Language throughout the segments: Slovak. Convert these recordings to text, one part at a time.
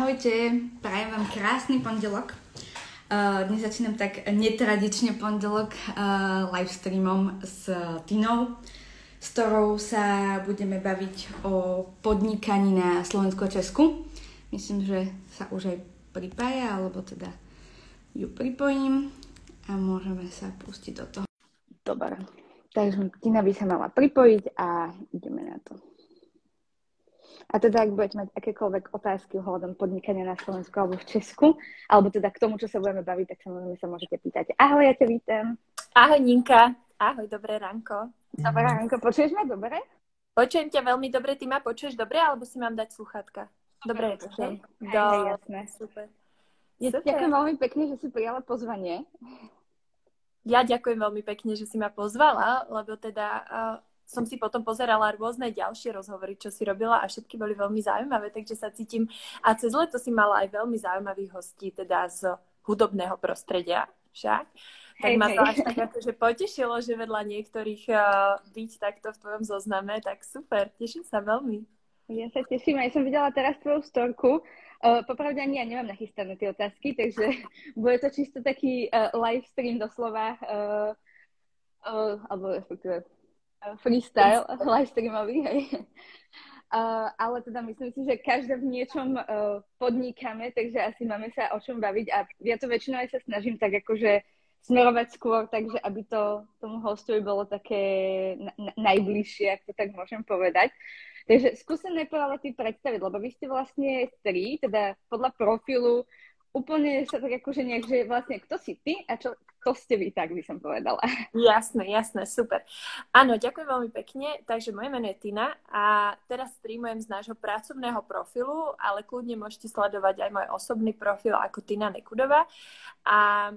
Ahojte, prajem vám krásny pondelok. Uh, dnes začínam tak netradične pondelok uh, live streamom s Tinou, s ktorou sa budeme baviť o podnikaní na Slovensku a Česku. Myslím, že sa už aj pripája, alebo teda ju pripojím a môžeme sa pustiť do toho. Dobre, takže Tina by sa mala pripojiť a ideme na to. A teda, ak budete mať akékoľvek otázky ohľadom podnikania na Slovensku alebo v Česku, alebo teda k tomu, čo sa budeme baviť, tak samozrejme sa môžete pýtať. Ahoj, ja ťa vítam. Ahoj, Ninka. Ahoj, dobré ránko. Dobré ránko. Počuješ ma dobre? Počujem ťa veľmi dobre. Ty ma počuješ dobre, alebo si mám dať sluchatka? Dobre, je to, Do... jasné. Super. Je Super. Ďakujem veľmi pekne, že si prijala pozvanie. Ja ďakujem veľmi pekne, že si ma pozvala, lebo teda uh, som si potom pozerala rôzne ďalšie rozhovory, čo si robila a všetky boli veľmi zaujímavé, takže sa cítim. A cez leto si mala aj veľmi zaujímavých hostí, teda z hudobného prostredia však. Tak hej, ma to hej. až tak akože potešilo, že vedľa niektorých uh, byť takto v tvojom zozname, tak super, teším sa veľmi. Ja sa teším, aj som videla teraz tvoju storku. Uh, popravde ani ja nemám nachystané tie otázky, takže bude to čisto taký uh, live stream doslova, uh, uh, alebo respektíve freestyle, live streamový, hej. Uh, ale teda myslím si, že každá v niečom uh, podnikáme, takže asi máme sa o čom baviť a ja to väčšinou aj sa snažím tak akože smerovať skôr, takže aby to tomu hostovi bolo také na, na, najbližšie, ak to tak môžem povedať. Takže skúsim najprv ale ty predstaviť, lebo vy ste vlastne tri, teda podľa profilu úplne sa tak akože nejak, že vlastne kto si ty a čo, kto ste vy, tak by som povedala. Jasné, jasné, super. Áno, ďakujem veľmi pekne. Takže moje meno je Tina a teraz streamujem z nášho pracovného profilu, ale kľudne môžete sledovať aj môj osobný profil ako Tina Nekudová. A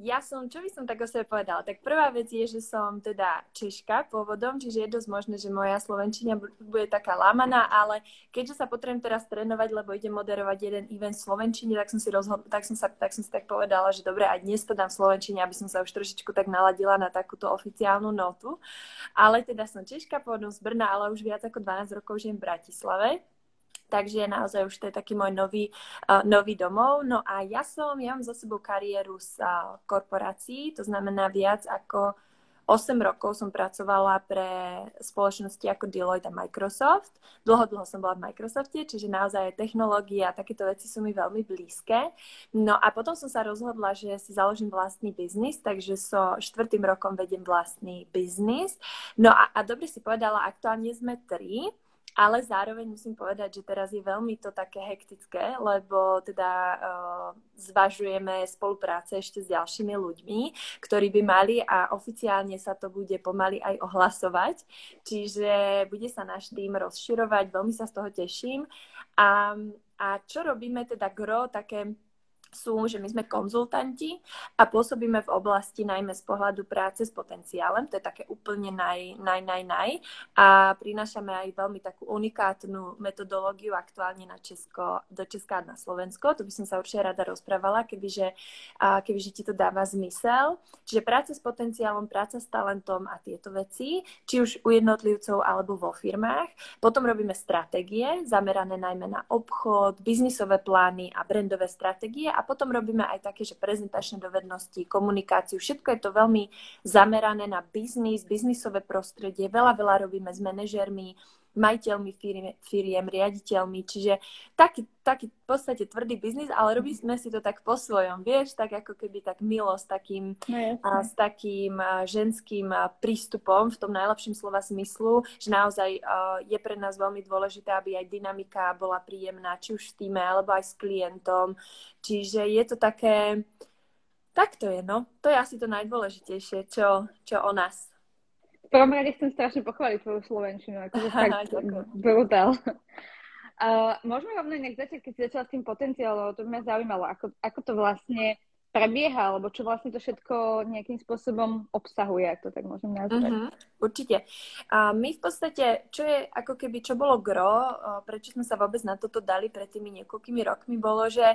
ja som, čo by som tak o sebe povedala? Tak prvá vec je, že som teda Češka pôvodom, čiže je dosť možné, že moja slovenčina bude taká lámaná, ale keďže sa potrebujem teraz trénovať, lebo idem moderovať jeden event v slovenčine, tak som si rozhod- tak som, sa, tak som si tak povedala, že dobre, aj dnes to dám v slovenčine, aby som sa už trošičku tak naladila na takúto oficiálnu notu. Ale teda som Češka pôvodom z Brna, ale už viac ako 12 rokov žijem v Bratislave. Takže naozaj už to je taký môj nový, uh, nový domov. No a ja som, ja mám za sebou kariéru z uh, korporácií, to znamená viac ako 8 rokov som pracovala pre spoločnosti ako Deloitte a Microsoft. Dlho, dlho som bola v Microsofte, čiže naozaj technológie a takéto veci sú mi veľmi blízke. No a potom som sa rozhodla, že si založím vlastný biznis, takže so štvrtým rokom vedem vlastný biznis. No a, a dobre si povedala, aktuálne sme tri. Ale zároveň musím povedať, že teraz je veľmi to také hektické, lebo teda uh, zvažujeme spolupráce ešte s ďalšími ľuďmi, ktorí by mali a oficiálne sa to bude pomaly aj ohlasovať. Čiže bude sa náš tým rozširovať, veľmi sa z toho teším. A, a čo robíme teda gro, také sú, že my sme konzultanti a pôsobíme v oblasti najmä z pohľadu práce s potenciálem, to je také úplne naj, naj, naj, naj a prinášame aj veľmi takú unikátnu metodológiu aktuálne na Česko, do Česka a na Slovensko, to by som sa určite rada rozprávala, kebyže, kebyže ti to dáva zmysel. Čiže práca s potenciálom, práca s talentom a tieto veci, či už u jednotlivcov alebo vo firmách. Potom robíme stratégie zamerané najmä na obchod, biznisové plány a brandové stratégie a potom robíme aj také, že prezentačné dovednosti, komunikáciu, všetko je to veľmi zamerané na biznis, biznisové prostredie, veľa, veľa robíme s manažermi, majiteľmi firiem, firiem, riaditeľmi, čiže taký, taký v podstate tvrdý biznis, ale robíme si to tak po svojom, vieš, tak ako keby tak milo s takým, no, a, s takým ženským prístupom v tom najlepším slova smyslu, že naozaj a, je pre nás veľmi dôležité, aby aj dynamika bola príjemná, či už v týme, alebo aj s klientom, čiže je to také, tak to je, no. To je asi to najdôležitejšie, čo, čo o nás prvom rade chcem strašne pochváliť tvoju slovenčinu, akože fakt brutál. Uh, môžeme rovno nejak začať, keď si začala s tým potenciálom, to by ma zaujímalo, ako, ako to vlastne prebieha, alebo čo vlastne to všetko nejakým spôsobom obsahuje, ak to tak môžem nazvať. Uh-huh, určite. A my v podstate, čo je ako keby, čo bolo gro, prečo sme sa vôbec na toto dali pred tými niekoľkými rokmi, bolo, že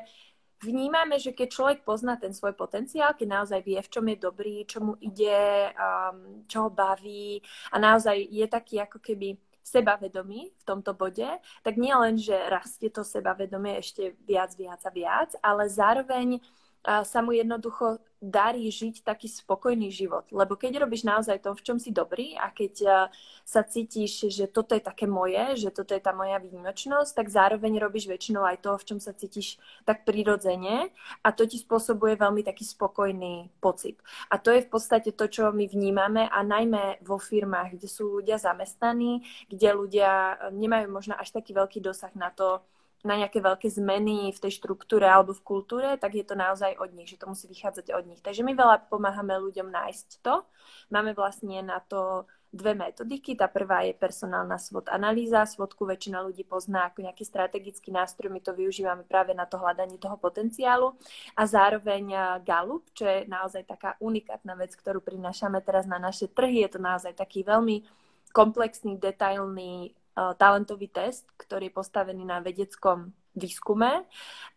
vnímame, že keď človek pozná ten svoj potenciál, keď naozaj vie, v čom je dobrý, čo mu ide, um, čo ho baví a naozaj je taký ako keby sebavedomí v tomto bode, tak nie len, že rastie to sebavedomie ešte viac, viac a viac, ale zároveň sa mu jednoducho darí žiť taký spokojný život. Lebo keď robíš naozaj to, v čom si dobrý a keď sa cítiš, že toto je také moje, že toto je tá moja výnimočnosť, tak zároveň robíš väčšinou aj to, v čom sa cítiš tak prirodzene a to ti spôsobuje veľmi taký spokojný pocit. A to je v podstate to, čo my vnímame a najmä vo firmách, kde sú ľudia zamestnaní, kde ľudia nemajú možno až taký veľký dosah na to, na nejaké veľké zmeny v tej štruktúre alebo v kultúre, tak je to naozaj od nich, že to musí vychádzať od nich. Takže my veľa pomáhame ľuďom nájsť to. Máme vlastne na to dve metodiky. Tá prvá je personálna SWOT analýza. SWOTku väčšina ľudí pozná ako nejaký strategický nástroj. My to využívame práve na to hľadanie toho potenciálu. A zároveň Gallup, čo je naozaj taká unikátna vec, ktorú prinášame teraz na naše trhy. Je to naozaj taký veľmi komplexný, detailný Eh, talentový test, ktorý je postavený na vedeckom výskume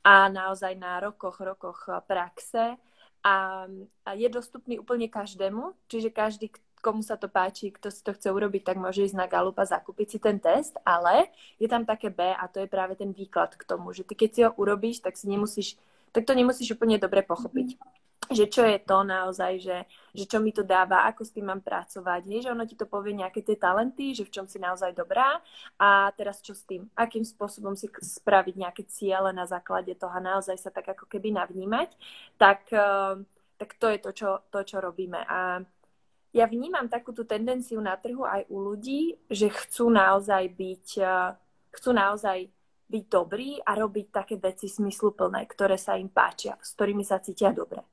a naozaj na rokoch, rokoch eh, praxe. A, a je dostupný úplne každému, čiže každý, komu sa to páči, kto si to chce urobiť, tak môže ísť na Galup a zakúpiť si ten test, ale je tam také B a to je práve ten výklad k tomu, že ty keď si ho urobíš, tak si nemusíš, tak to nemusíš úplne dobre pochopiť že čo je to naozaj, že, že čo mi to dáva, ako s tým mám pracovať, nie? že ono ti to povie nejaké tie talenty, že v čom si naozaj dobrá a teraz čo s tým, akým spôsobom si spraviť nejaké ciele na základe toho a naozaj sa tak ako keby navnímať, tak, eh, tak to je to čo, to, čo robíme. A ja vnímam takú tú tendenciu na trhu aj u ľudí, že chcú naozaj byť, eh, chcú naozaj byť dobrí a robiť také veci smysluplné, ktoré sa im páčia, s ktorými sa cítia dobre.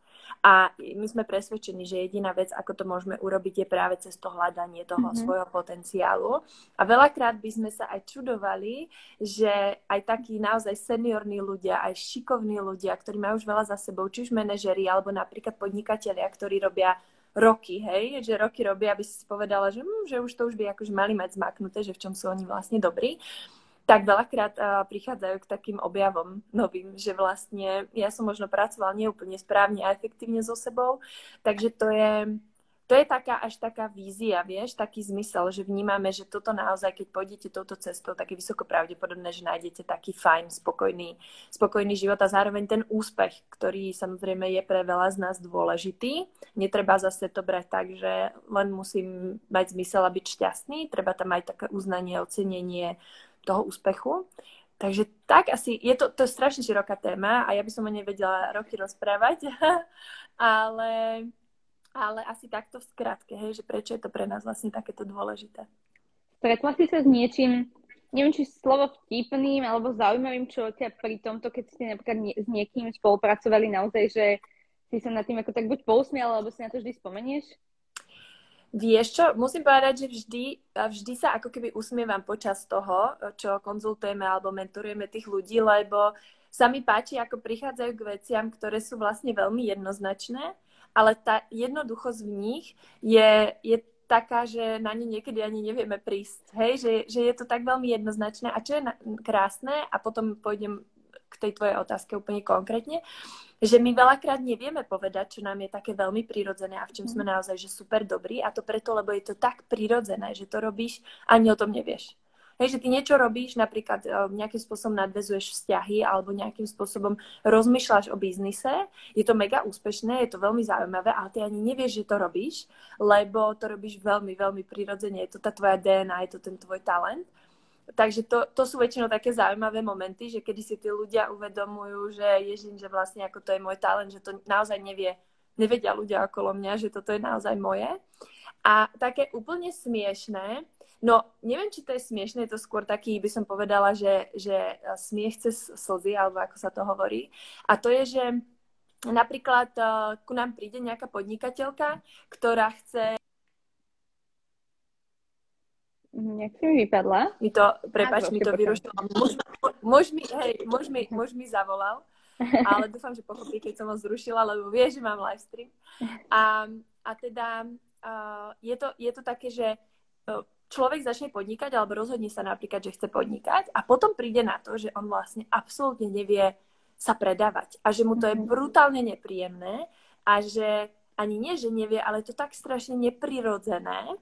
A my sme presvedčení, že jediná vec, ako to môžeme urobiť, je práve cez to hľadanie toho mm-hmm. svojho potenciálu. A veľakrát by sme sa aj čudovali, že aj takí naozaj seniorní ľudia, aj šikovní ľudia, ktorí majú už veľa za sebou, či už manažeri, alebo napríklad podnikatelia, ktorí robia roky, hej, že roky robia, aby si povedala, že, hm, že už to už by akože mali mať zmaknuté, že v čom sú oni vlastne dobrí tak veľakrát uh, prichádzajú k takým objavom novým, že vlastne ja som možno pracovala neúplne správne a efektívne so sebou, takže to je, to je taká až taká vízia, vieš, taký zmysel, že vnímame, že toto naozaj, keď pôjdete touto cestou, tak je vysoko pravdepodobné, že nájdete taký fajn, spokojný, spokojný život a zároveň ten úspech, ktorý samozrejme je pre veľa z nás dôležitý. Netreba zase to brať tak, že len musím mať zmysel a byť šťastný, treba tam aj také uznanie, ocenenie, toho úspechu. Takže tak asi, je to, to je strašne široká téma a ja by som o nej vedela roky rozprávať, ale, ale asi takto v skratke, hej, že prečo je to pre nás vlastne takéto dôležité. Stretla si sa s niečím, neviem, či slovo vtipným alebo zaujímavým, čo ťa pri tomto, keď ste napríklad nie, s niekým spolupracovali naozaj, že si sa nad tým ako tak buď pousmiala, alebo si na to vždy spomenieš? Vieš čo, musím povedať, že vždy, vždy sa ako keby usmievam počas toho, čo konzultujeme alebo mentorujeme tých ľudí, lebo sa mi páči, ako prichádzajú k veciam, ktoré sú vlastne veľmi jednoznačné, ale tá jednoduchosť v nich je, je taká, že na ne niekedy ani nevieme prísť. Hej? Že, že je to tak veľmi jednoznačné. A čo je krásne, a potom pôjdem k tej tvojej otázke úplne konkrétne, že my veľakrát nevieme povedať, čo nám je také veľmi prirodzené a v čom sme mhm. naozaj že super dobrí a to preto, lebo je to tak prirodzené, že to robíš ani o tom nevieš. Hej, že ty niečo robíš, napríklad e, nejakým spôsobom nadvezuješ vzťahy alebo nejakým spôsobom rozmýšľaš o biznise, je to mega úspešné, je to veľmi zaujímavé, ale ty ani nevieš, že to robíš, lebo to robíš veľmi, veľmi prirodzene, je to tá tvoja DNA, je to ten tvoj talent. Takže to, to sú väčšinou také zaujímavé momenty, že kedy si tí ľudia uvedomujú, že ježiň, že vlastne ako to je môj talent, že to naozaj nevie, nevedia ľudia okolo mňa, že toto je naozaj moje. A také úplne smiešné, no neviem, či to je smiešné, je to skôr taký, by som povedala, že, že smiech cez slzy, alebo ako sa to hovorí. A to je, že napríklad uh, ku nám príde nejaká podnikateľka, ktorá chce Nejak si mi vypadla. Mi to, prepač, mi to vyrušilo. Muž, muž, mi, hej, muž, mi, muž mi zavolal, ale dúfam, že pochopí, keď som ho zrušila, lebo vie, že mám live stream. A, a teda uh, je, to, je to také, že človek začne podnikať alebo rozhodne sa napríklad, že chce podnikať a potom príde na to, že on vlastne absolútne nevie sa predávať a že mu to je mhm. brutálne nepríjemné a že ani nie, že nevie, ale je to tak strašne neprirodzené,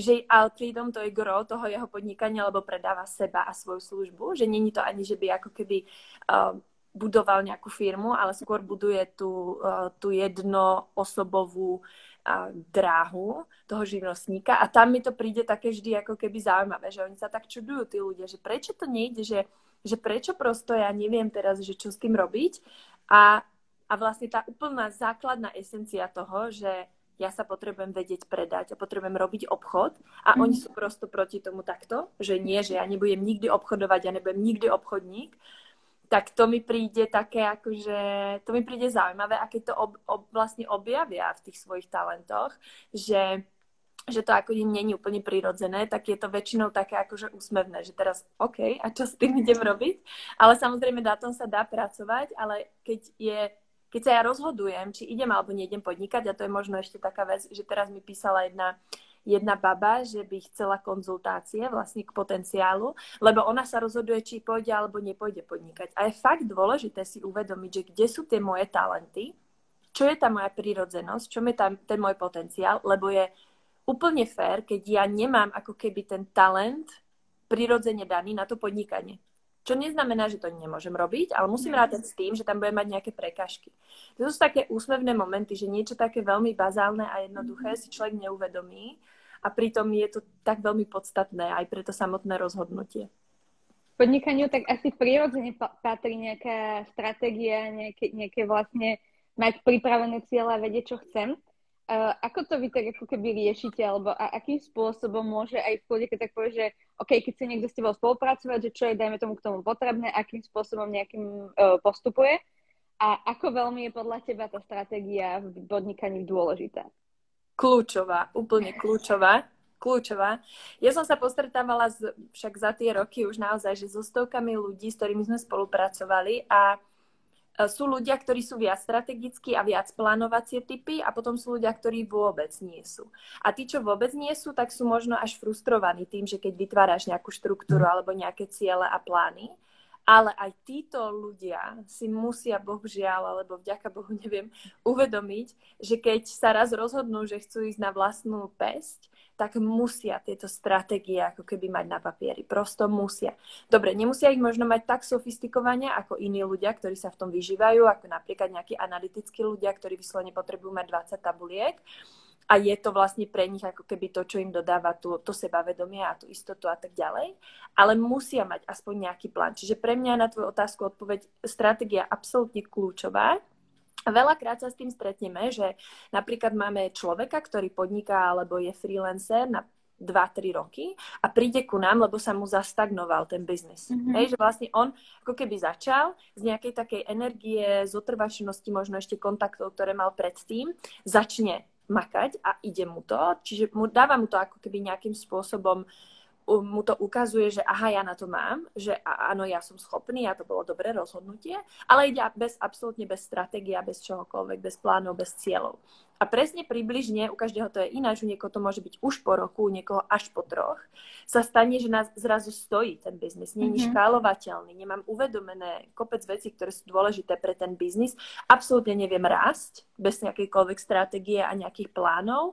že ale pritom to je gro toho jeho podnikania, lebo predáva seba a svoju službu, že není to ani, že by ako keby uh, budoval nejakú firmu, ale skôr buduje tú, uh, tú jednoosobovú uh, dráhu toho živnostníka. A tam mi to príde také vždy ako keby zaujímavé, že oni sa tak čudujú tí ľudia, že prečo to nejde, že, že prečo prosto ja neviem teraz, že čo s tým robiť. A, a vlastne tá úplná základná esencia toho, že ja sa potrebujem vedieť predať a potrebujem robiť obchod a mm. oni sú prosto proti tomu takto, že nie, že ja nebudem nikdy obchodovať, ja nebudem nikdy obchodník, tak to mi príde také akože, to mi príde zaujímavé, aké to ob, ob, vlastne objavia v tých svojich talentoch, že že to ako im není úplne prirodzené, tak je to väčšinou také akože úsmevné, že teraz OK, a čo s tým idem robiť? Ale samozrejme na tom sa dá pracovať, ale keď je keď sa ja rozhodujem, či idem alebo neidem podnikať, a to je možno ešte taká vec, že teraz mi písala jedna, jedna baba, že by chcela konzultácie vlastne k potenciálu, lebo ona sa rozhoduje, či pôjde alebo nepôjde podnikať. A je fakt dôležité si uvedomiť, že kde sú tie moje talenty, čo je tá moja prírodzenosť, čo je tam ten môj potenciál, lebo je úplne fér, keď ja nemám ako keby ten talent prirodzene daný na to podnikanie. Čo neznamená, že to nemôžem robiť, ale musím rátať s tým, že tam budem mať nejaké prekažky. To sú také úsmevné momenty, že niečo také veľmi bazálne a jednoduché si človek neuvedomí a pritom je to tak veľmi podstatné aj pre to samotné rozhodnutie. Podnikaniu tak asi prirodzene patrí nejaká stratégia, nejaké, nejaké vlastne mať pripravené cieľe a vedieť, čo chcem. Uh, ako to vy tak ako keby riešite, alebo a akým spôsobom môže aj v kľude, keď tak povie, že OK, keď chce niekto s tebou spolupracovať, že čo je, dajme tomu k tomu potrebné, akým spôsobom nejakým uh, postupuje a ako veľmi je podľa teba tá stratégia v podnikaní dôležitá? Kľúčová, úplne kľúčová. Kľúčová. Ja som sa postretávala z, však za tie roky už naozaj, že so stovkami ľudí, s ktorými sme spolupracovali a sú ľudia, ktorí sú viac strategickí a viac plánovacie typy a potom sú ľudia, ktorí vôbec nie sú. A tí, čo vôbec nie sú, tak sú možno až frustrovaní tým, že keď vytváraš nejakú štruktúru mhm. alebo nejaké ciele a plány. Ale aj títo ľudia si musia, bohužiaľ, alebo vďaka Bohu neviem, uvedomiť, že keď sa raz rozhodnú, že chcú ísť na vlastnú pesť, tak musia tieto stratégie ako keby mať na papieri. Prosto musia. Dobre, nemusia ich možno mať tak sofistikovane ako iní ľudia, ktorí sa v tom vyžívajú, ako napríklad nejakí analytickí ľudia, ktorí vyslovene potrebujú mať 20 tabuliek. A je to vlastne pre nich ako keby to, čo im dodáva tú, to sebavedomie a tú istotu a tak ďalej. Ale musia mať aspoň nejaký plán. Čiže pre mňa na tvoju otázku odpoveď stratégia absolútne kľúčová Veľakrát sa s tým stretneme, že napríklad máme človeka, ktorý podniká alebo je freelancer na 2-3 roky a príde ku nám, lebo sa mu zastagnoval ten biznis. Mm-hmm. Hej, že vlastne on ako keby začal z nejakej takej energie, zotrvačnosti, možno ešte kontaktov, ktoré mal predtým, začne makať a ide mu to, čiže mu, dáva mu to ako keby nejakým spôsobom uh, mu to ukazuje, že aha, ja na to mám, že áno, ja som schopný a to bolo dobré rozhodnutie, ale ide bez, absolútne bez stratégie, bez čohokoľvek, bez plánov, bez cieľov. A presne približne, u každého to je ináč, u niekoho to môže byť už po roku, u niekoho až po troch, sa stane, že nás zrazu stojí ten biznis, je mm-hmm. škálovateľný, nemám uvedomené kopec vecí, ktoré sú dôležité pre ten biznis, absolútne neviem rásť bez nejakejkoľvek stratégie a nejakých plánov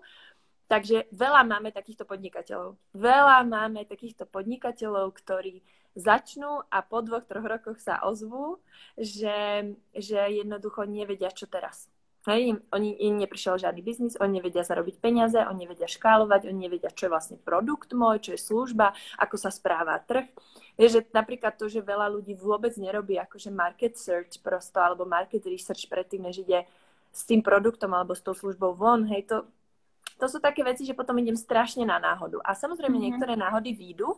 Takže veľa máme takýchto podnikateľov. Veľa máme takýchto podnikateľov, ktorí začnú a po dvoch, troch rokoch sa ozvú, že, že jednoducho nevedia, čo teraz. Hej, oni, im neprišiel žiadny biznis, oni nevedia zarobiť peniaze, oni nevedia škálovať, oni nevedia, čo je vlastne produkt môj, čo je služba, ako sa správa trh. Je, že napríklad to, že veľa ľudí vôbec nerobí akože market search prosto, alebo market research predtým, než ide s tým produktom alebo s tou službou von, hej, to, to sú také veci, že potom idem strašne na náhodu. A samozrejme mm-hmm. niektoré náhody výjdu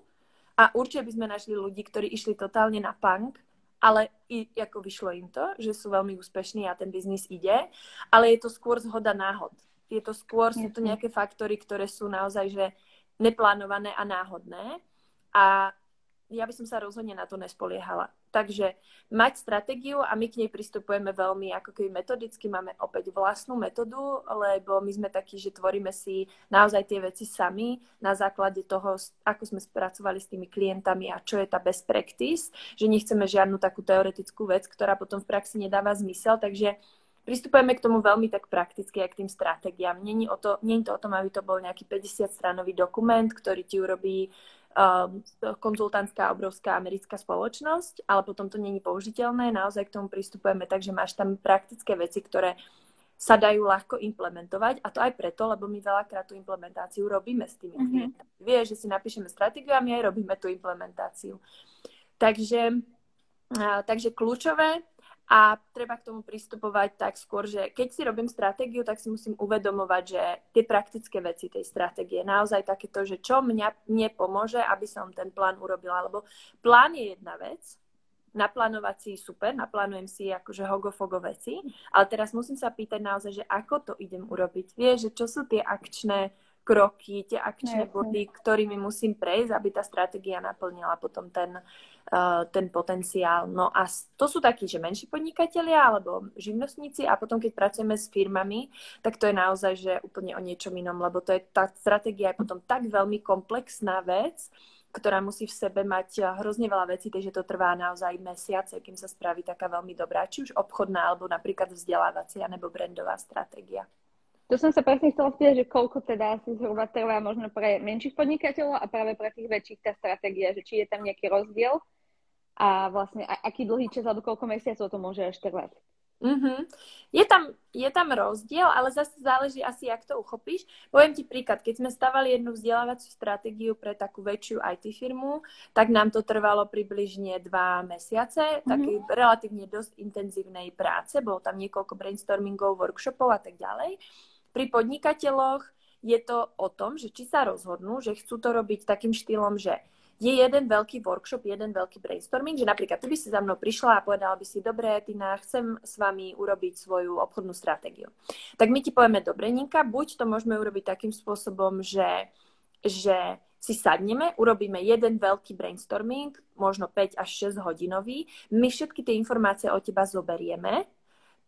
a určite by sme našli ľudí, ktorí išli totálne na punk, ale i, ako vyšlo im to, že sú veľmi úspešní a ten biznis ide, ale je to skôr zhoda náhod. Je to skôr, sú to nejaké faktory, ktoré sú naozaj že neplánované a náhodné. A ja by som sa rozhodne na to nespoliehala. Takže mať stratégiu a my k nej pristupujeme veľmi ako keby metodicky, máme opäť vlastnú metódu, lebo my sme takí, že tvoríme si naozaj tie veci sami na základe toho, ako sme spracovali s tými klientami a čo je tá best practice, že nechceme žiadnu takú teoretickú vec, ktorá potom v praxi nedáva zmysel, takže pristupujeme k tomu veľmi tak prakticky, aj k tým stratégiám. Není, o to, není to o tom, aby to bol nejaký 50-stranový dokument, ktorý ti urobí um, konzultantská obrovská americká spoločnosť, ale potom to není použiteľné. Naozaj k tomu pristupujeme tak, že máš tam praktické veci, ktoré sa dajú ľahko implementovať a to aj preto, lebo my veľakrát tú implementáciu robíme s tými mm-hmm. klientami. Vieš, že si napíšeme stratégiu a my aj robíme tú implementáciu. Takže, takže kľúčové a treba k tomu pristupovať tak skôr, že keď si robím stratégiu, tak si musím uvedomovať, že tie praktické veci tej stratégie, naozaj takéto, že čo mňa, mne pomôže, aby som ten plán urobila. Lebo plán je jedna vec, naplánovať si super, naplánujem si akože hogofogo veci, ale teraz musím sa pýtať naozaj, že ako to idem urobiť. Vieš, že čo sú tie akčné kroky, tie akčné body, ktorými musím prejsť, aby tá stratégia naplnila potom ten, uh, ten potenciál. No a to sú takí, že menší podnikatelia alebo živnostníci a potom, keď pracujeme s firmami, tak to je naozaj, že úplne o niečom inom, lebo to je, tá stratégia je potom tak veľmi komplexná vec, ktorá musí v sebe mať eh, hrozne veľa vecí, takže to trvá naozaj mesiace, kým sa spraví taká veľmi dobrá, či už obchodná, alebo napríklad vzdelávacia, nebo brandová stratégia. To som sa presne chcela spýtať, že koľko teda asi zhruba trvá možno pre menších podnikateľov a práve pre tých väčších tá stratégia, že či je tam nejaký rozdiel a vlastne aký dlhý čas alebo koľko mesiacov to môže až trvať. Mm-hmm. Je, tam, je tam rozdiel, ale zase záleží asi, jak to uchopíš. Poviem ti príklad, keď sme stavali jednu vzdelávaciu stratégiu pre takú väčšiu IT firmu, tak nám to trvalo približne dva mesiace, mm-hmm. takej relatívne dosť intenzívnej práce, bolo tam niekoľko brainstormingov, workshopov a tak ďalej. Pri podnikateľoch je to o tom, že či sa rozhodnú, že chcú to robiť takým štýlom, že je jeden veľký workshop, jeden veľký brainstorming, že napríklad ty by si za mnou prišla a povedala by si, dobre, Tina, chcem s vami urobiť svoju obchodnú stratégiu. Tak my ti povieme, dobre, Ninka, buď to môžeme urobiť takým spôsobom, že, že si sadneme, urobíme jeden veľký brainstorming, možno 5 až 6 hodinový, my všetky tie informácie od teba zoberieme,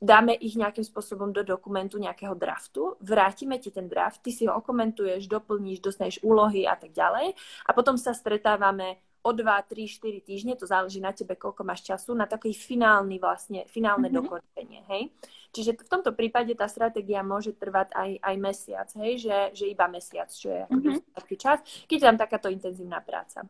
dáme ich nejakým spôsobom do dokumentu nejakého draftu, vrátime ti ten draft, ty si ho okomentuješ, doplníš, dostaneš úlohy a tak ďalej a potom sa stretávame o 2, 3, 4 týždne, to záleží na tebe, koľko máš času, na taký finálny vlastne, finálne mm-hmm. dokončenie, hej. Čiže v tomto prípade tá stratégia môže trvať aj, aj mesiac, hej, že, že iba mesiac, čo je mm-hmm. taký čas, keď je tam takáto intenzívna práca.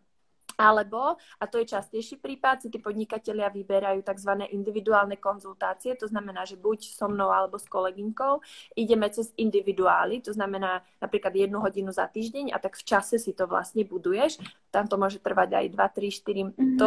Alebo, a to je častejší prípad, si tí podnikatelia vyberajú tzv. individuálne konzultácie, to znamená, že buď so mnou alebo s kolegynkou ideme cez individuály, to znamená napríklad jednu hodinu za týždeň a tak v čase si to vlastne buduješ. Tam to môže trvať aj 2, 3, 4, mm-hmm. to,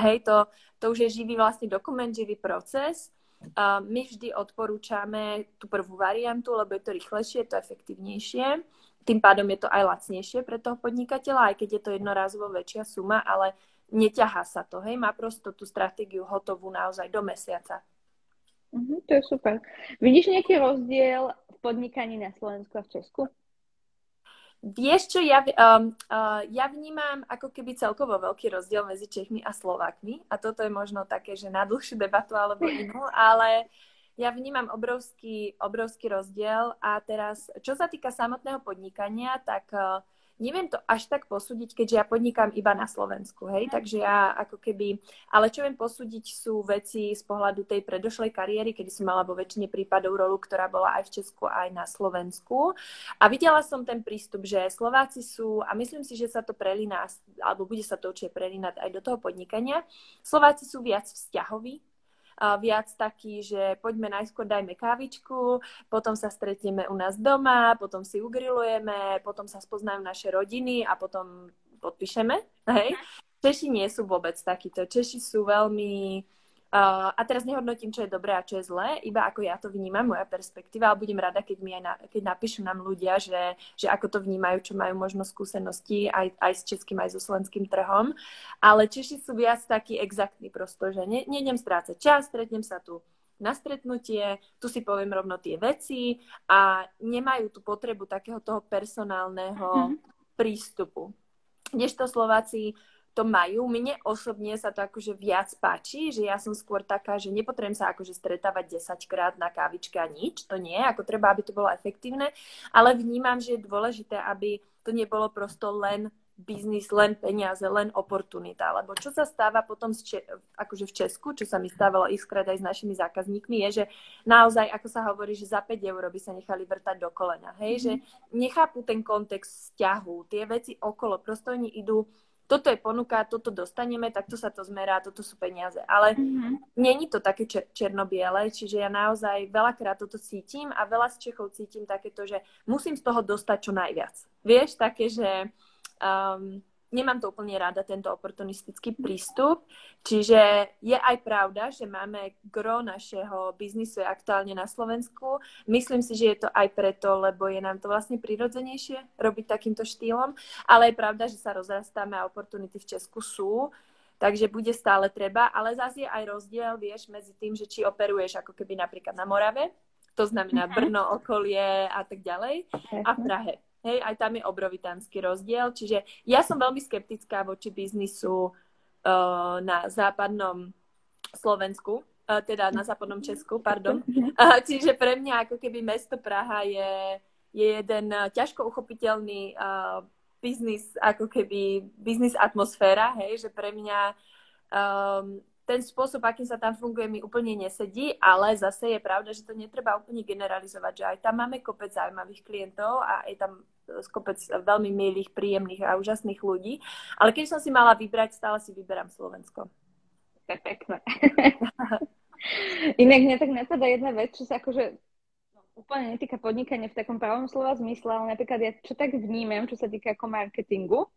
hej, to, to už je živý vlastne dokument, živý proces. Uh, my vždy odporúčame tú prvú variantu, lebo je to rýchlejšie, je to efektívnejšie tým pádom je to aj lacnejšie pre toho podnikateľa, aj keď je to jednorázovo väčšia suma, ale neťahá sa to, hej, má prosto tú stratégiu hotovú naozaj do mesiaca. Uh-huh, to je super. Vidíš nejaký rozdiel v podnikaní na Slovensku a v Česku? Vieš čo, ja, um, uh, ja vnímam ako keby celkovo veľký rozdiel medzi Čechmi a Slovákmi a toto je možno také, že na dlhšiu debatu alebo inú, ale ja vnímam obrovský, obrovský rozdiel a teraz, čo sa týka samotného podnikania, tak uh, neviem to až tak posúdiť, keďže ja podnikám iba na Slovensku, hej, takže ja ako keby, ale čo viem posúdiť sú veci z pohľadu tej predošlej kariéry, kedy som mala vo väčšine prípadov rolu, ktorá bola aj v Česku, aj na Slovensku. A videla som ten prístup, že Slováci sú, a myslím si, že sa to prelína, alebo bude sa to určite prelínať aj do toho podnikania, Slováci sú viac vzťahoví, viac taký, že poďme najskôr dajme kávičku, potom sa stretneme u nás doma, potom si ugrilujeme, potom sa spoznajú naše rodiny a potom podpíšeme. Hej? Češi nie sú vôbec takíto. Češi sú veľmi Uh, a teraz nehodnotím, čo je dobré a čo je zlé, iba ako ja to vnímam, moja perspektíva, ale budem rada, keď mi aj na, keď napíšu nám ľudia, že, že ako to vnímajú, čo majú možno skúsenosti aj, aj s českým, aj so slovenským trhom. Ale Češi sú viac taký exaktný prosto, že ne, nejdem strácať čas, stretnem sa tu na stretnutie, tu si poviem rovno tie veci a nemajú tú potrebu takého toho personálneho mm-hmm. prístupu. Kdežto Slováci to majú. Mne osobne sa to akože viac páči, že ja som skôr taká, že nepotrebujem sa akože stretávať 10 krát na kávičke a nič, to nie, ako treba, aby to bolo efektívne, ale vnímam, že je dôležité, aby to nebolo prosto len biznis len peniaze, len oportunita. Lebo čo sa stáva potom z Če- akože v Česku, čo sa mi stávalo ich skrát aj s našimi zákazníkmi, je, že naozaj, ako sa hovorí, že za 5 eur by sa nechali vrtať do kolena. Hej? Mm-hmm. Že nechápu ten kontext vzťahu, tie veci okolo. Prosto oni idú toto je ponuka, toto dostaneme, takto sa to zmerá, toto sú peniaze. Ale mm-hmm. není to také čer- černobiele, čiže ja naozaj veľakrát toto cítim a veľa z Čechov cítim takéto, že musím z toho dostať čo najviac. Vieš, také, že um, nemám to úplne rada, tento oportunistický prístup. Čiže je aj pravda, že máme gro našeho biznisu je aktuálne na Slovensku. Myslím si, že je to aj preto, lebo je nám to vlastne prirodzenejšie robiť takýmto štýlom. Ale je pravda, že sa rozrastáme a oportunity v Česku sú. Takže bude stále treba, ale zase je aj rozdiel, vieš, medzi tým, že či operuješ ako keby napríklad na Morave, to znamená mhm. Brno, okolie a tak ďalej, a v Prahe. Hej, aj tam je obrovitánsky rozdiel. Čiže ja som veľmi skeptická voči biznisu uh, na západnom Slovensku, uh, teda na západnom Česku, pardon. Uh, čiže pre mňa ako keby mesto Praha je, je jeden uh, ťažko uchopiteľný uh, biznis, ako keby biznis atmosféra, hej, že pre mňa um, ten spôsob, akým sa tam funguje, mi úplne nesedí, ale zase je pravda, že to netreba úplne generalizovať, že aj tam máme kopec zaujímavých klientov a je tam kopec veľmi milých, príjemných a úžasných ľudí. Ale keď som si mala vybrať, stále si vyberám Slovensko. Pekné. Inak mňa tak napadá jedna vec, čo sa akože úplne netýka podnikania v takom pravom slova zmysle, ale napríklad ja čo tak vnímam, čo sa týka ako marketingu,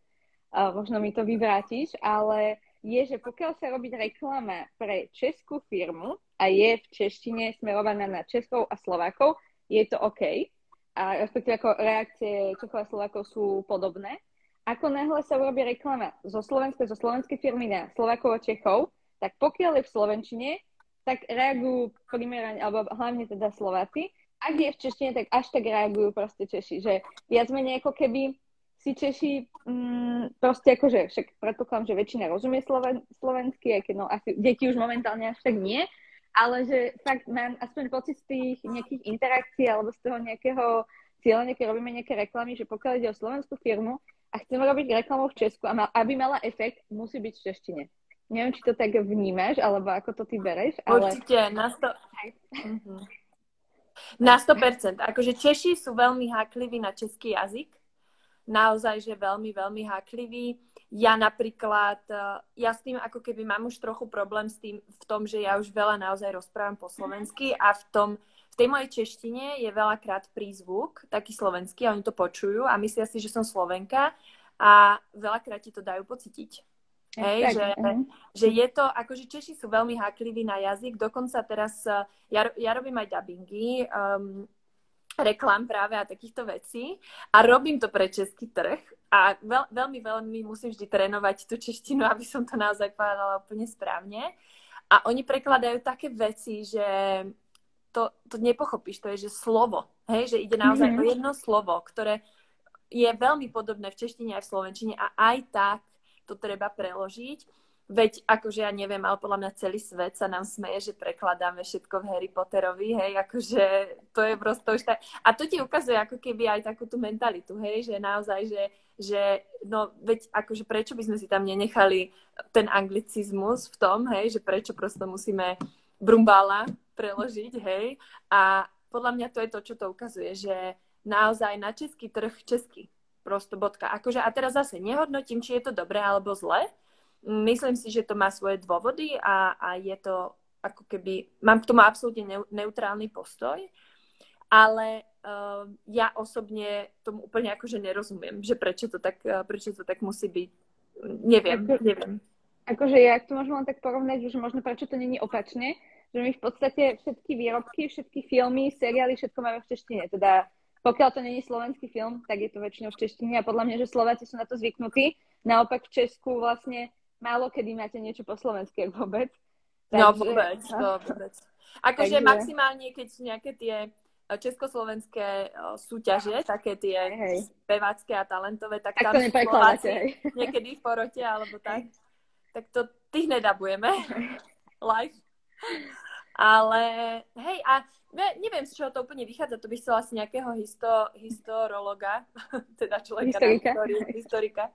možno mi to vyvrátiš, ale je, že pokiaľ sa robí reklama pre českú firmu a je v češtine smerovaná na Českov a Slovákov, je to OK. A respektíve ako reakcie Čechov a Slovákov sú podobné. Ako náhle sa urobí reklama zo slovenskej, zo slovenskej firmy na Slovákov a Čechov, tak pokiaľ je v Slovenčine, tak reagujú primerane, alebo hlavne teda Slováci. Ak je v češtine, tak až tak reagujú proste Češi. Že viac menej ako keby si Češi mm, proste akože, však predpokladám, že väčšina rozumie sloven, slovensky, aj keď no asi deti už momentálne až tak nie, ale že fakt mám aspoň pocit z tých nejakých interakcií alebo z toho nejakého cieľa, keď robíme nejaké reklamy, že pokiaľ ide o slovenskú firmu a chceme robiť reklamu v Česku a mal, aby mala efekt, musí byť v češtine. Neviem, či to tak vnímaš, alebo ako to ty bereš, ale... Určite, na sto... Mhm. Na 100%. Akože Češi sú veľmi hákliví na český jazyk naozaj, že veľmi, veľmi háklivý. Ja napríklad, eh, ja s tým ako keby mám už trochu problém s tým v tom, že ja už veľa naozaj rozprávam po slovensky a v tom, v tej mojej češtine je veľakrát prízvuk, taký slovenský, a oni to počujú a myslia si, že som Slovenka a veľakrát ti to dajú pocítiť. Hej, tak, že, uh-huh. že je to, akože Češi sú veľmi hákliví na jazyk, dokonca teraz, eh, ja, ja robím aj dubbingy, um, reklám práve a takýchto vecí a robím to pre český trh a veľ, veľmi, veľmi musím vždy trénovať tú češtinu, aby som to naozaj povedala úplne správne. A oni prekladajú také veci, že to, to nepochopíš, to je, že slovo, hej, že ide naozaj mm-hmm. o jedno slovo, ktoré je veľmi podobné v češtine aj v slovenčine a aj tak to treba preložiť Veď akože ja neviem, ale podľa mňa celý svet sa nám smeje, že prekladáme všetko v Harry Potterovi, hej, akože to je prosto už tak. A to ti ukazuje ako keby aj takú tú mentalitu, hej, že naozaj, že, že no veď akože prečo by sme si tam nenechali ten anglicizmus v tom, hej, že prečo prosto musíme brumbála preložiť, hej. A podľa mňa to je to, čo to ukazuje, že naozaj na český trh český prosto bodka. Akože, a teraz zase nehodnotím, či je to dobré alebo zle, Myslím si, že to má svoje dôvody a, a je to ako keby, mám k tomu absolútne ne, neutrálny postoj, ale uh, ja osobne tomu úplne akože nerozumiem, že prečo to tak, uh, prečo to tak musí byť. Neviem, Ako, neviem. Akože ja to môžem len tak porovnať, že možno prečo to není opačne, že my v podstate všetky výrobky, všetky filmy, seriály, všetko máme v češtine. Teda pokiaľ to není slovenský film, tak je to väčšinou v češtine a podľa mňa, že Slováci sú na to zvyknutí. Naopak v Česku vlastne málo kedy máte niečo po slovensky, ak vôbec. No, Takže, no vôbec, no. vôbec. Akože Takže... maximálne, keď sú nejaké tie eh, československé uh, súťaže, také tie hej. spevácké a talentové, tak, tak tam sú Slováci niekedy v porote alebo tak. Tak to tých nedabujeme live. Ale hej, a ne, neviem, z čoho to úplne vychádza, to by chcela asi nejakého histo, historologa, teda človeka historika. Na histórii, historika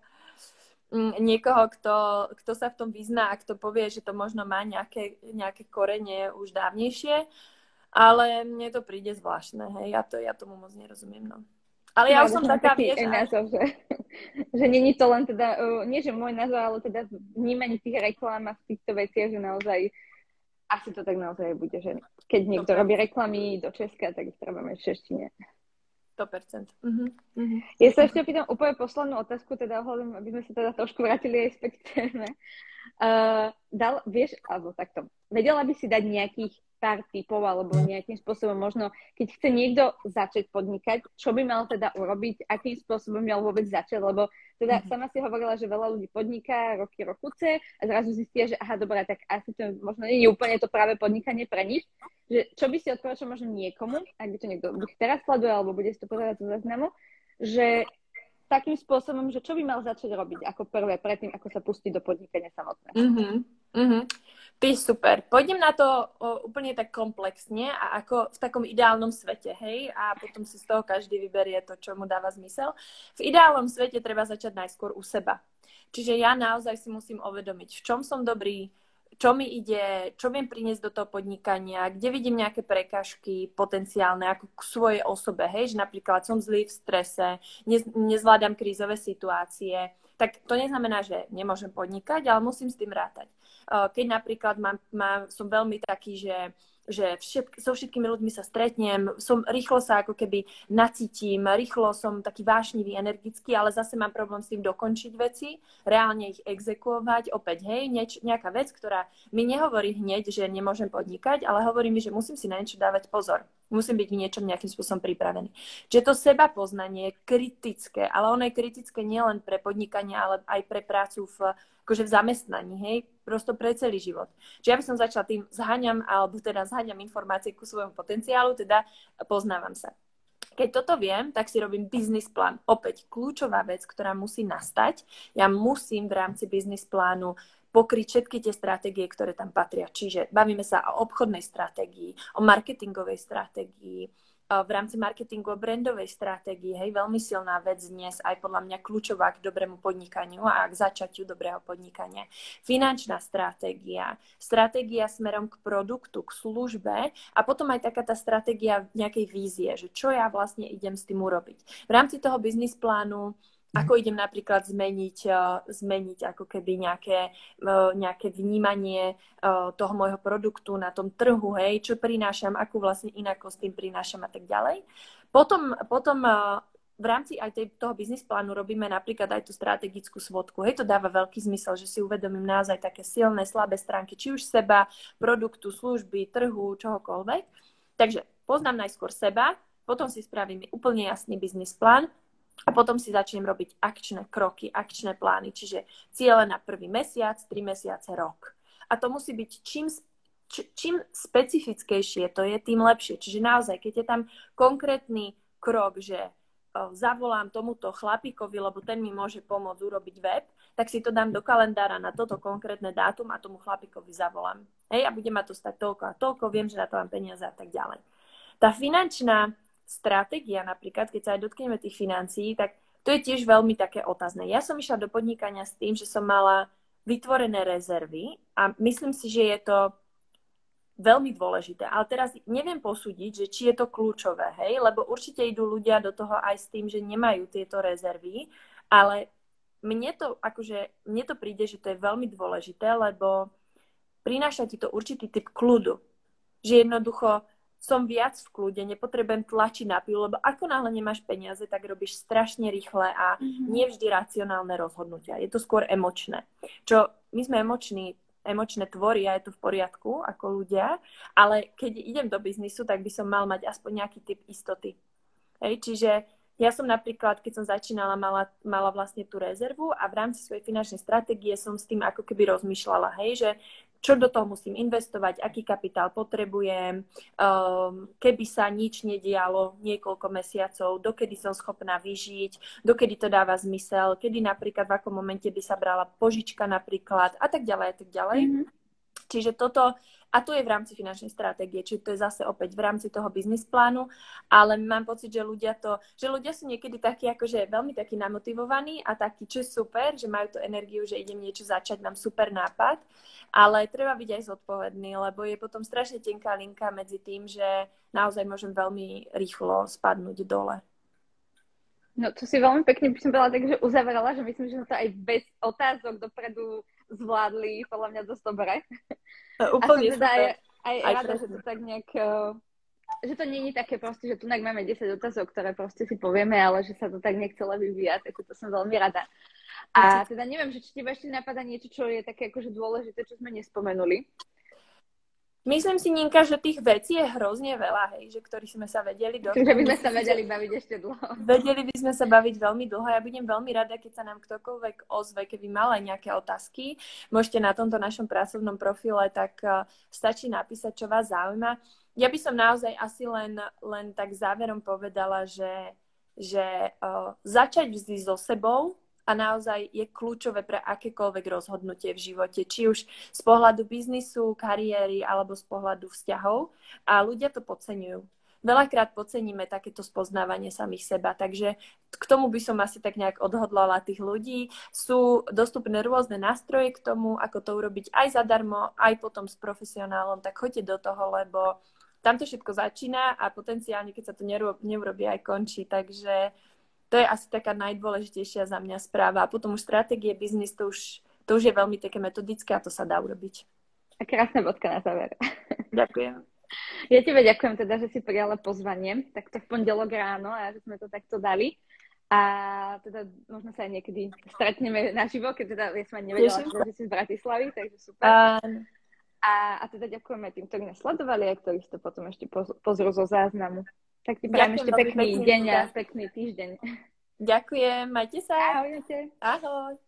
niekoho, kto, kto sa v tom vyzná a kto povie, že to možno má nejaké, nejaké korenie už dávnejšie, ale mne to príde zvláštne, hej, ja, to, ja tomu moc nerozumiem, no. Ale ja už som taká, vieš... Že, že není to len teda, uh, nie že môj názor, ale teda vnímanie tých reklám a v týchto veciach, že naozaj asi to tak naozaj bude, že keď niekto robí reklamy do Česka, tak ich treba mať v češtine. 100%. Uh-huh. Uh-huh. Ja sa ešte opýtam úplne poslednú otázku, teda ohľadom, aby sme sa teda trošku vrátili aj späť k téme. Uh, dal, vieš, alebo takto, vedela by si dať nejakých pár typov alebo nejakým spôsobom možno, keď chce niekto začať podnikať, čo by mal teda urobiť, akým spôsobom mal vôbec začať, lebo teda mm-hmm. sama si hovorila, že veľa ľudí podniká roky, rokuce a zrazu zistia, že aha, dobré, tak asi to možno nie je úplne to práve podnikanie pre nich. Že, čo by si odporúčal možno niekomu, ak by to niekto buď teraz sleduje, alebo bude si to povedať zo záznamu, že takým spôsobom, že čo by mal začať robiť ako prvé, predtým, ako sa pustí do podnikania samotného. Mm-hmm. Mm-hmm. Ty super. Pôjdem na to o, úplne tak komplexne a ako v takom ideálnom svete, hej? A potom si z toho každý vyberie to, čo mu dáva zmysel. V ideálnom svete treba začať najskôr u seba. Čiže ja naozaj si musím uvedomiť, v čom som dobrý, čo mi ide, čo viem priniesť do toho podnikania, kde vidím nejaké prekažky potenciálne ako k svojej osobe, hej, že napríklad som zlý v strese, nez, nezvládam krízové situácie, tak to neznamená, že nemôžem podnikať, ale musím s tým rátať. Keď napríklad mám, mám, som veľmi taký, že že všetk, so všetkými ľuďmi sa stretnem, som rýchlo sa ako keby nacítim, rýchlo som taký vášnivý, energický, ale zase mám problém s tým dokončiť veci, reálne ich exekuovať. Opäť, hej, nieč, nejaká vec, ktorá mi nehovorí hneď, že nemôžem podnikať, ale hovorí mi, že musím si na niečo dávať pozor. Musím byť v niečom nejakým spôsobom pripravený. Čiže to seba poznanie je kritické, ale ono je kritické nielen pre podnikanie, ale aj pre prácu v akože v zamestnaní, hej, prosto pre celý život. Čiže ja by som začala tým zháňam, alebo teda zháňam informácie ku svojmu potenciálu, teda poznávam sa. Keď toto viem, tak si robím biznis plán. Opäť kľúčová vec, ktorá musí nastať. Ja musím v rámci biznis plánu pokryť všetky tie stratégie, ktoré tam patria. Čiže bavíme sa o obchodnej stratégii, o marketingovej stratégii, v rámci marketingu a brandovej stratégii, hej, veľmi silná vec dnes, aj podľa mňa kľúčová k dobrému podnikaniu a k začatiu dobrého podnikania. Finančná stratégia, stratégia smerom k produktu, k službe a potom aj taká tá stratégia nejakej vízie, že čo ja vlastne idem s tým urobiť. V rámci toho biznis plánu ako idem napríklad zmeniť, eh, zmeniť ako keby nejaké, eh, nejaké vnímanie eh, toho môjho produktu na tom trhu, hej, čo prinášam, akú vlastne inakosť tým prinášam a tak ďalej. Potom, potom v rámci aj tej, toho biznis plánu robíme napríklad aj tú strategickú svodku. Hej, to dáva veľký zmysel, že si uvedomím naozaj také silné, slabé stránky, či už seba, produktu, služby, trhu, čohokoľvek. Takže poznám najskôr seba, potom si spravím úplne jasný biznis plán, a potom si začnem robiť akčné kroky, akčné plány, čiže ciele na prvý mesiac, tri mesiace, rok. A to musí byť čím, čím specifickejšie to je, tým lepšie. Čiže naozaj, keď je tam konkrétny krok, že zavolám tomuto chlapíkovi, lebo ten mi môže pomôcť urobiť web, tak si to dám do kalendára na toto konkrétne dátum a tomu chlapíkovi zavolám. Hej, a bude ma to stať toľko a toľko, viem, že na to mám peniaze a tak ďalej. Tá finančná stratégia napríklad, keď sa aj dotkneme tých financií, tak to je tiež veľmi také otázne. Ja som išla do podnikania s tým, že som mala vytvorené rezervy a myslím si, že je to veľmi dôležité. Ale teraz neviem posúdiť, že či je to kľúčové, hej, lebo určite idú ľudia do toho aj s tým, že nemajú tieto rezervy, ale mne to, akože, mne to príde, že to je veľmi dôležité, lebo prináša ti to určitý typ kľudu. Že jednoducho som viac v kľude, nepotrebujem tlačiť na pilu, lebo ako náhle nemáš peniaze, tak robíš strašne rýchle a mm-hmm. nevždy racionálne rozhodnutia. Je to skôr emočné. Čo my sme emoční, emočné tvory a je to v poriadku ako ľudia, ale keď idem do biznisu, tak by som mal mať aspoň nejaký typ istoty. Hej, čiže ja som napríklad, keď som začínala, mala, mala vlastne tú rezervu a v rámci svojej finančnej stratégie som s tým ako keby rozmýšľala, hej, že čo do toho musím investovať, aký kapitál potrebujem, um, keby sa nič nedialo niekoľko mesiacov, dokedy som schopná vyžiť, dokedy to dáva zmysel, kedy napríklad v akom momente by sa brala požička napríklad a tak ďalej a tak ďalej. Mm-hmm. Čiže toto a to je v rámci finančnej stratégie, čiže to je zase opäť v rámci toho biznis plánu, ale mám pocit, že ľudia to, že ľudia sú niekedy takí akože veľmi takí namotivovaní a takí, čo je super, že majú tú energiu, že idem niečo začať, mám super nápad, ale treba byť aj zodpovedný, lebo je potom strašne tenká linka medzi tým, že naozaj môžem veľmi rýchlo spadnúť dole. No to si veľmi pekne by som bola tak, že uzavrela, že myslím, že sme to aj bez otázok dopredu zvládli podľa mňa dosť dobre. Úplne a teda aj, aj, aj rada, že to tak nejak uh, že to je také proste, že tu máme 10 otázok, ktoré proste si povieme, ale že sa to tak nejak celé vyvíja, tak to som veľmi rada. A teda neviem, že či teba ešte napadá niečo, čo je také akože dôležité, čo sme nespomenuli. Myslím si, Ninka, že tých vecí je hrozne veľa, hej, že ktorých sme sa vedeli do. Že by sme sa vedeli baviť ešte dlho. Vedeli by sme sa baviť veľmi dlho. Ja budem veľmi rada, keď sa nám ktokoľvek ozve, keby mal aj nejaké otázky. Môžete na tomto našom pracovnom profile, tak uh, stačí napísať, čo vás zaujíma. Ja by som naozaj asi len, len tak záverom povedala, že, že uh, začať vždy so sebou, a naozaj je kľúčové pre akékoľvek rozhodnutie v živote, či už z pohľadu biznisu, kariéry alebo z pohľadu vzťahov. A ľudia to podceňujú. Veľakrát podceníme takéto spoznávanie samých seba, takže k tomu by som asi tak nejak odhodlala tých ľudí. Sú dostupné rôzne nástroje k tomu, ako to urobiť aj zadarmo, aj potom s profesionálom, tak choďte do toho, lebo tam to všetko začína a potenciálne, keď sa to neurobí, aj končí. Takže to je asi taká najdôležitejšia za mňa správa. A potom už stratégie biznis, to už, to už je veľmi také metodické a to sa dá urobiť. A krásna bodka na záver. Ďakujem. Ja tebe ďakujem teda, že si prijala pozvanie, takto v pondelok ráno a že sme to takto dali. A teda možno sa aj niekedy stretneme naživo, keď teda ja som aj nevedela, že si z Bratislavy, takže super. Um... A, a teda ďakujeme tým, ktorí nás sledovali a ktorí to potom ešte pozrú zo záznamu. Tak ti prajem ešte pekný deň a pekný týždeň. Ďakujem, majte sa. Ahojte. Ahoj.